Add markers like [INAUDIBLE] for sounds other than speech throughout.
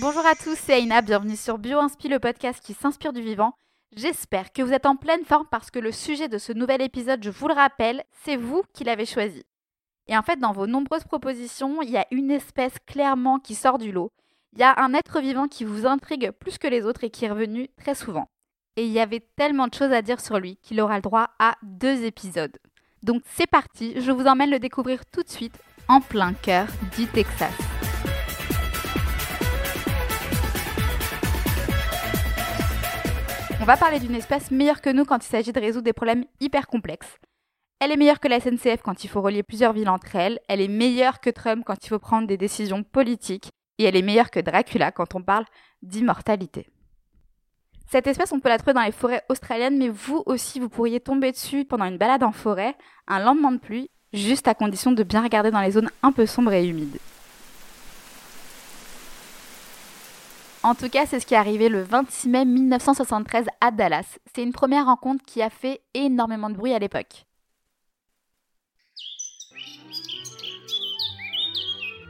Bonjour à tous, c'est Aina, bienvenue sur BioInspi, le podcast qui s'inspire du vivant. J'espère que vous êtes en pleine forme parce que le sujet de ce nouvel épisode, je vous le rappelle, c'est vous qui l'avez choisi. Et en fait, dans vos nombreuses propositions, il y a une espèce clairement qui sort du lot. Il y a un être vivant qui vous intrigue plus que les autres et qui est revenu très souvent. Et il y avait tellement de choses à dire sur lui qu'il aura le droit à deux épisodes. Donc c'est parti, je vous emmène le découvrir tout de suite en plein cœur du Texas. Va parler d'une espèce meilleure que nous quand il s'agit de résoudre des problèmes hyper complexes. Elle est meilleure que la SNCF quand il faut relier plusieurs villes entre elles, elle est meilleure que Trump quand il faut prendre des décisions politiques, et elle est meilleure que Dracula quand on parle d'immortalité. Cette espèce, on peut la trouver dans les forêts australiennes, mais vous aussi, vous pourriez tomber dessus pendant une balade en forêt, un lendemain de pluie, juste à condition de bien regarder dans les zones un peu sombres et humides. En tout cas, c'est ce qui est arrivé le 26 mai 1973 à Dallas. C'est une première rencontre qui a fait énormément de bruit à l'époque.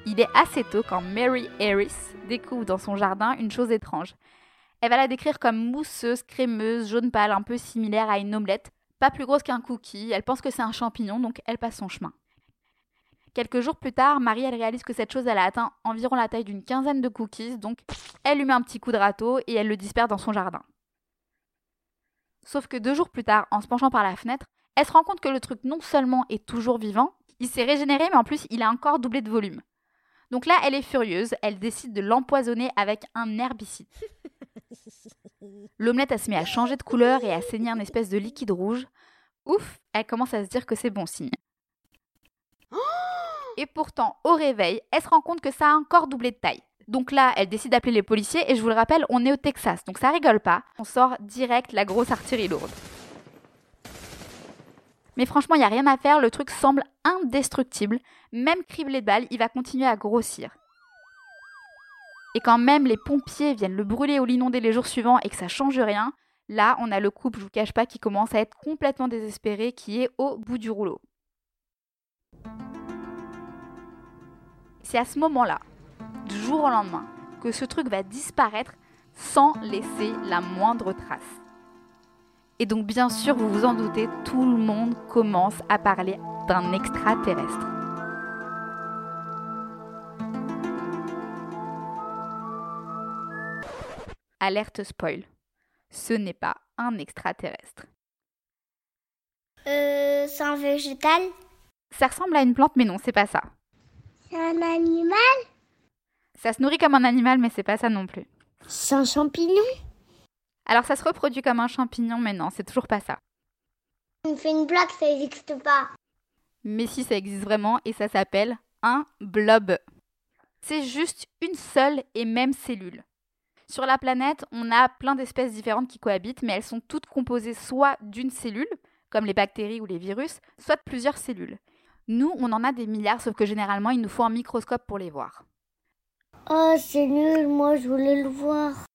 Il est assez tôt quand Mary Harris découvre dans son jardin une chose étrange. Elle va la décrire comme mousseuse, crémeuse, jaune pâle, un peu similaire à une omelette, pas plus grosse qu'un cookie. Elle pense que c'est un champignon, donc elle passe son chemin. Quelques jours plus tard, Marie, elle réalise que cette chose, elle a atteint environ la taille d'une quinzaine de cookies, donc elle lui met un petit coup de râteau et elle le disperse dans son jardin. Sauf que deux jours plus tard, en se penchant par la fenêtre, elle se rend compte que le truc non seulement est toujours vivant, il s'est régénéré, mais en plus il a encore doublé de volume. Donc là, elle est furieuse, elle décide de l'empoisonner avec un herbicide. [LAUGHS] L'omelette, elle se met à changer de couleur et à saigner un espèce de liquide rouge. Ouf, elle commence à se dire que c'est bon signe. Et pourtant, au réveil, elle se rend compte que ça a encore doublé de taille. Donc là, elle décide d'appeler les policiers et je vous le rappelle, on est au Texas, donc ça rigole pas. On sort direct la grosse artillerie lourde. Mais franchement, il n'y a rien à faire, le truc semble indestructible. Même criblé de balles, il va continuer à grossir. Et quand même les pompiers viennent le brûler ou l'inonder les jours suivants et que ça change rien, là, on a le couple, je vous cache pas, qui commence à être complètement désespéré, qui est au bout du rouleau. C'est à ce moment-là, du jour au lendemain, que ce truc va disparaître sans laisser la moindre trace. Et donc bien sûr, vous vous en doutez, tout le monde commence à parler d'un extraterrestre. Alerte spoil. Ce n'est pas un extraterrestre. Euh, c'est un végétal? Ça ressemble à une plante, mais non, c'est pas ça. C'est un animal? Ça se nourrit comme un animal, mais c'est pas ça non plus. C'est un champignon? Alors ça se reproduit comme un champignon, mais non, c'est toujours pas ça. On fait une blague, ça n'existe pas. Mais si ça existe vraiment, et ça s'appelle un blob. C'est juste une seule et même cellule. Sur la planète, on a plein d'espèces différentes qui cohabitent, mais elles sont toutes composées soit d'une cellule, comme les bactéries ou les virus, soit de plusieurs cellules. Nous, on en a des milliards, sauf que généralement, il nous faut un microscope pour les voir. Oh, c'est nul, moi je voulais le voir.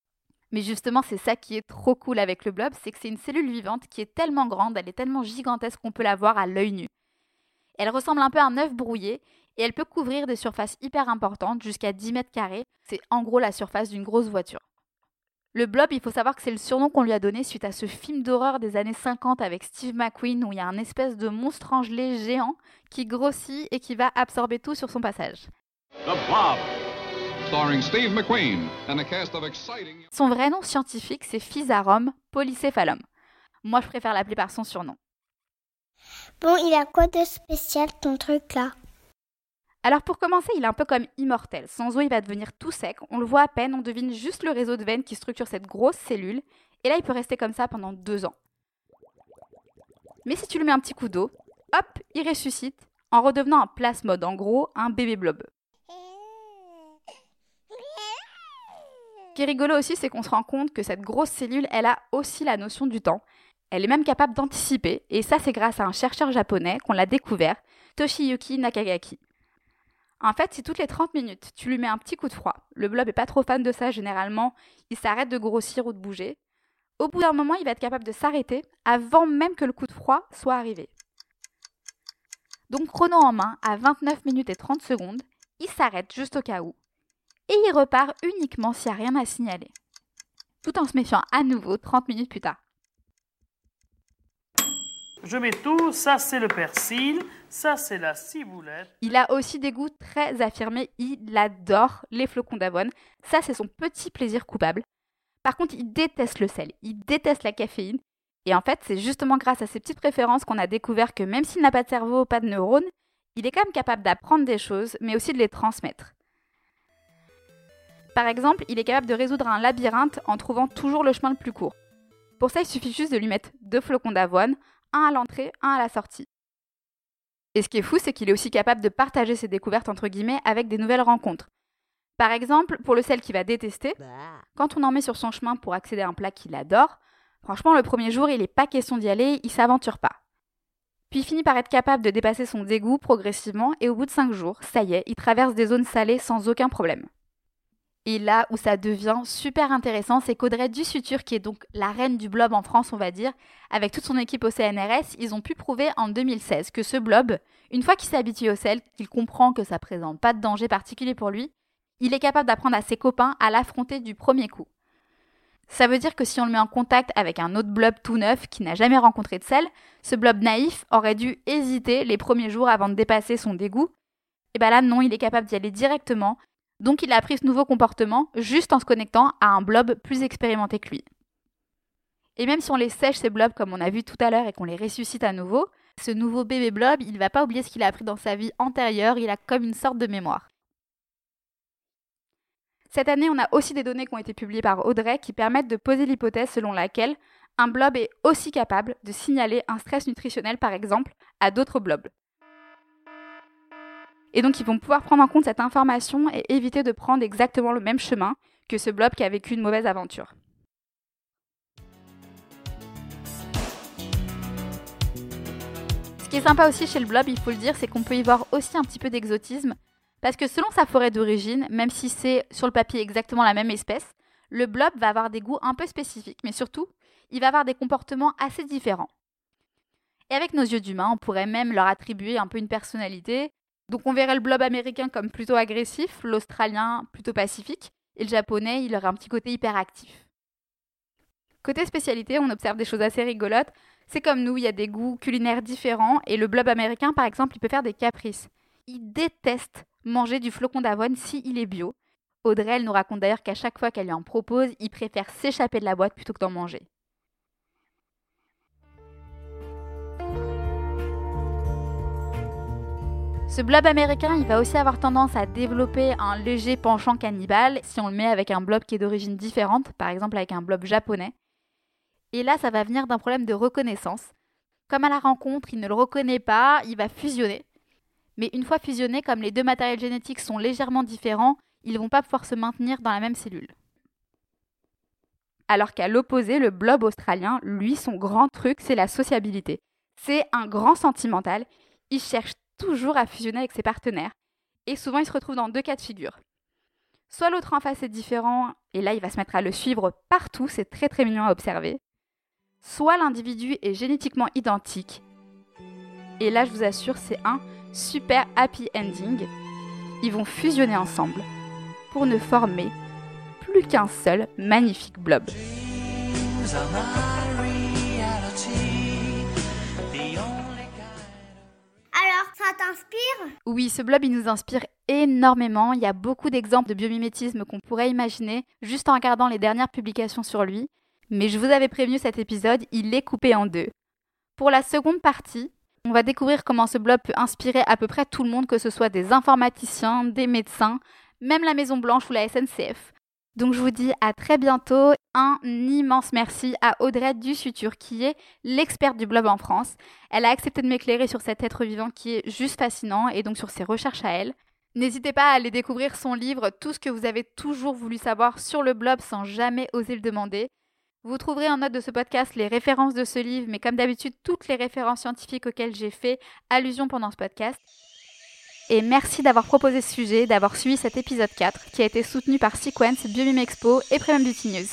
Mais justement, c'est ça qui est trop cool avec le blob, c'est que c'est une cellule vivante qui est tellement grande, elle est tellement gigantesque qu'on peut la voir à l'œil nu. Elle ressemble un peu à un œuf brouillé et elle peut couvrir des surfaces hyper importantes, jusqu'à 10 mètres carrés. C'est en gros la surface d'une grosse voiture. Le blob, il faut savoir que c'est le surnom qu'on lui a donné suite à ce film d'horreur des années 50 avec Steve McQueen où il y a un espèce de monstre angelé géant qui grossit et qui va absorber tout sur son passage. The Blob, starring Steve McQueen and a cast of exciting. Son vrai nom scientifique, c'est Physarum polycéphalum. Moi, je préfère l'appeler par son surnom. Bon, il a quoi de spécial ton truc là? Alors pour commencer, il est un peu comme immortel. Sans eau, il va devenir tout sec. On le voit à peine, on devine juste le réseau de veines qui structure cette grosse cellule. Et là, il peut rester comme ça pendant deux ans. Mais si tu lui mets un petit coup d'eau, hop, il ressuscite en redevenant un plasmode, en gros, un bébé blob. Ce qui est rigolo aussi, c'est qu'on se rend compte que cette grosse cellule, elle a aussi la notion du temps. Elle est même capable d'anticiper, et ça c'est grâce à un chercheur japonais qu'on l'a découvert, Toshiyuki Nakagaki. En fait, si toutes les 30 minutes, tu lui mets un petit coup de froid, le blob est pas trop fan de ça généralement, il s'arrête de grossir ou de bouger, au bout d'un moment, il va être capable de s'arrêter avant même que le coup de froid soit arrivé. Donc chrono en main, à 29 minutes et 30 secondes, il s'arrête juste au cas où. et il repart uniquement s'il n'y a rien à signaler. Tout en se méfiant à nouveau 30 minutes plus tard. Je mets tout, ça c'est le persil, ça c'est la ciboulette. Il a aussi des goûts très affirmés, il adore les flocons d'avoine, ça c'est son petit plaisir coupable. Par contre, il déteste le sel, il déteste la caféine, et en fait c'est justement grâce à ses petites préférences qu'on a découvert que même s'il n'a pas de cerveau, pas de neurones, il est quand même capable d'apprendre des choses, mais aussi de les transmettre. Par exemple, il est capable de résoudre un labyrinthe en trouvant toujours le chemin le plus court. Pour ça, il suffit juste de lui mettre deux flocons d'avoine, un à l'entrée, un à la sortie. Et ce qui est fou, c'est qu'il est aussi capable de partager ses découvertes entre guillemets avec des nouvelles rencontres. Par exemple, pour le sel qu'il va détester, quand on en met sur son chemin pour accéder à un plat qu'il adore, franchement, le premier jour, il n'est pas question d'y aller, il s'aventure pas. Puis il finit par être capable de dépasser son dégoût progressivement et au bout de 5 jours, ça y est, il traverse des zones salées sans aucun problème. Et là où ça devient super intéressant, c'est qu'Audrey Dussutur, qui est donc la reine du blob en France, on va dire, avec toute son équipe au CNRS, ils ont pu prouver en 2016 que ce blob, une fois qu'il s'est habitué au sel, qu'il comprend que ça présente pas de danger particulier pour lui, il est capable d'apprendre à ses copains à l'affronter du premier coup. Ça veut dire que si on le met en contact avec un autre blob tout neuf qui n'a jamais rencontré de sel, ce blob naïf aurait dû hésiter les premiers jours avant de dépasser son dégoût. Et bien là, non, il est capable d'y aller directement donc il a appris ce nouveau comportement juste en se connectant à un blob plus expérimenté que lui. Et même si on les sèche ces blobs comme on a vu tout à l'heure et qu'on les ressuscite à nouveau, ce nouveau bébé blob, il ne va pas oublier ce qu'il a appris dans sa vie antérieure, il a comme une sorte de mémoire. Cette année, on a aussi des données qui ont été publiées par Audrey qui permettent de poser l'hypothèse selon laquelle un blob est aussi capable de signaler un stress nutritionnel, par exemple, à d'autres blobs. Et donc, ils vont pouvoir prendre en compte cette information et éviter de prendre exactement le même chemin que ce blob qui a vécu une mauvaise aventure. Ce qui est sympa aussi chez le blob, il faut le dire, c'est qu'on peut y voir aussi un petit peu d'exotisme, parce que selon sa forêt d'origine, même si c'est sur le papier exactement la même espèce, le blob va avoir des goûts un peu spécifiques, mais surtout, il va avoir des comportements assez différents. Et avec nos yeux d'humain, on pourrait même leur attribuer un peu une personnalité, donc on verrait le blob américain comme plutôt agressif, l'australien plutôt pacifique, et le japonais, il aurait un petit côté hyperactif. Côté spécialité, on observe des choses assez rigolotes. C'est comme nous, il y a des goûts culinaires différents, et le blob américain, par exemple, il peut faire des caprices. Il déteste manger du flocon d'avoine s'il est bio. Audrey, elle nous raconte d'ailleurs qu'à chaque fois qu'elle lui en propose, il préfère s'échapper de la boîte plutôt que d'en manger. Ce blob américain, il va aussi avoir tendance à développer un léger penchant cannibale si on le met avec un blob qui est d'origine différente, par exemple avec un blob japonais. Et là, ça va venir d'un problème de reconnaissance. Comme à la rencontre, il ne le reconnaît pas, il va fusionner. Mais une fois fusionné, comme les deux matériels génétiques sont légèrement différents, ils ne vont pas pouvoir se maintenir dans la même cellule. Alors qu'à l'opposé, le blob australien, lui, son grand truc, c'est la sociabilité. C'est un grand sentimental. Il cherche toujours à fusionner avec ses partenaires. Et souvent, il se retrouve dans deux cas de figure. Soit l'autre en face est différent, et là, il va se mettre à le suivre partout, c'est très très mignon à observer. Soit l'individu est génétiquement identique, et là, je vous assure, c'est un super happy ending. Ils vont fusionner ensemble pour ne former plus qu'un seul magnifique blob. Oui, ce blob, il nous inspire énormément. Il y a beaucoup d'exemples de biomimétisme qu'on pourrait imaginer juste en regardant les dernières publications sur lui. Mais je vous avais prévenu cet épisode, il est coupé en deux. Pour la seconde partie, on va découvrir comment ce blob peut inspirer à peu près tout le monde, que ce soit des informaticiens, des médecins, même la Maison Blanche ou la SNCF. Donc je vous dis à très bientôt. Un immense merci à Audrey Dussutur qui est l'experte du blob en France. Elle a accepté de m'éclairer sur cet être vivant qui est juste fascinant et donc sur ses recherches à elle. N'hésitez pas à aller découvrir son livre Tout ce que vous avez toujours voulu savoir sur le blob sans jamais oser le demander. Vous trouverez en note de ce podcast les références de ce livre, mais comme d'habitude, toutes les références scientifiques auxquelles j'ai fait allusion pendant ce podcast. Et merci d'avoir proposé ce sujet, d'avoir suivi cet épisode 4 qui a été soutenu par Sequence, Biomime Expo et Premium Beauty News.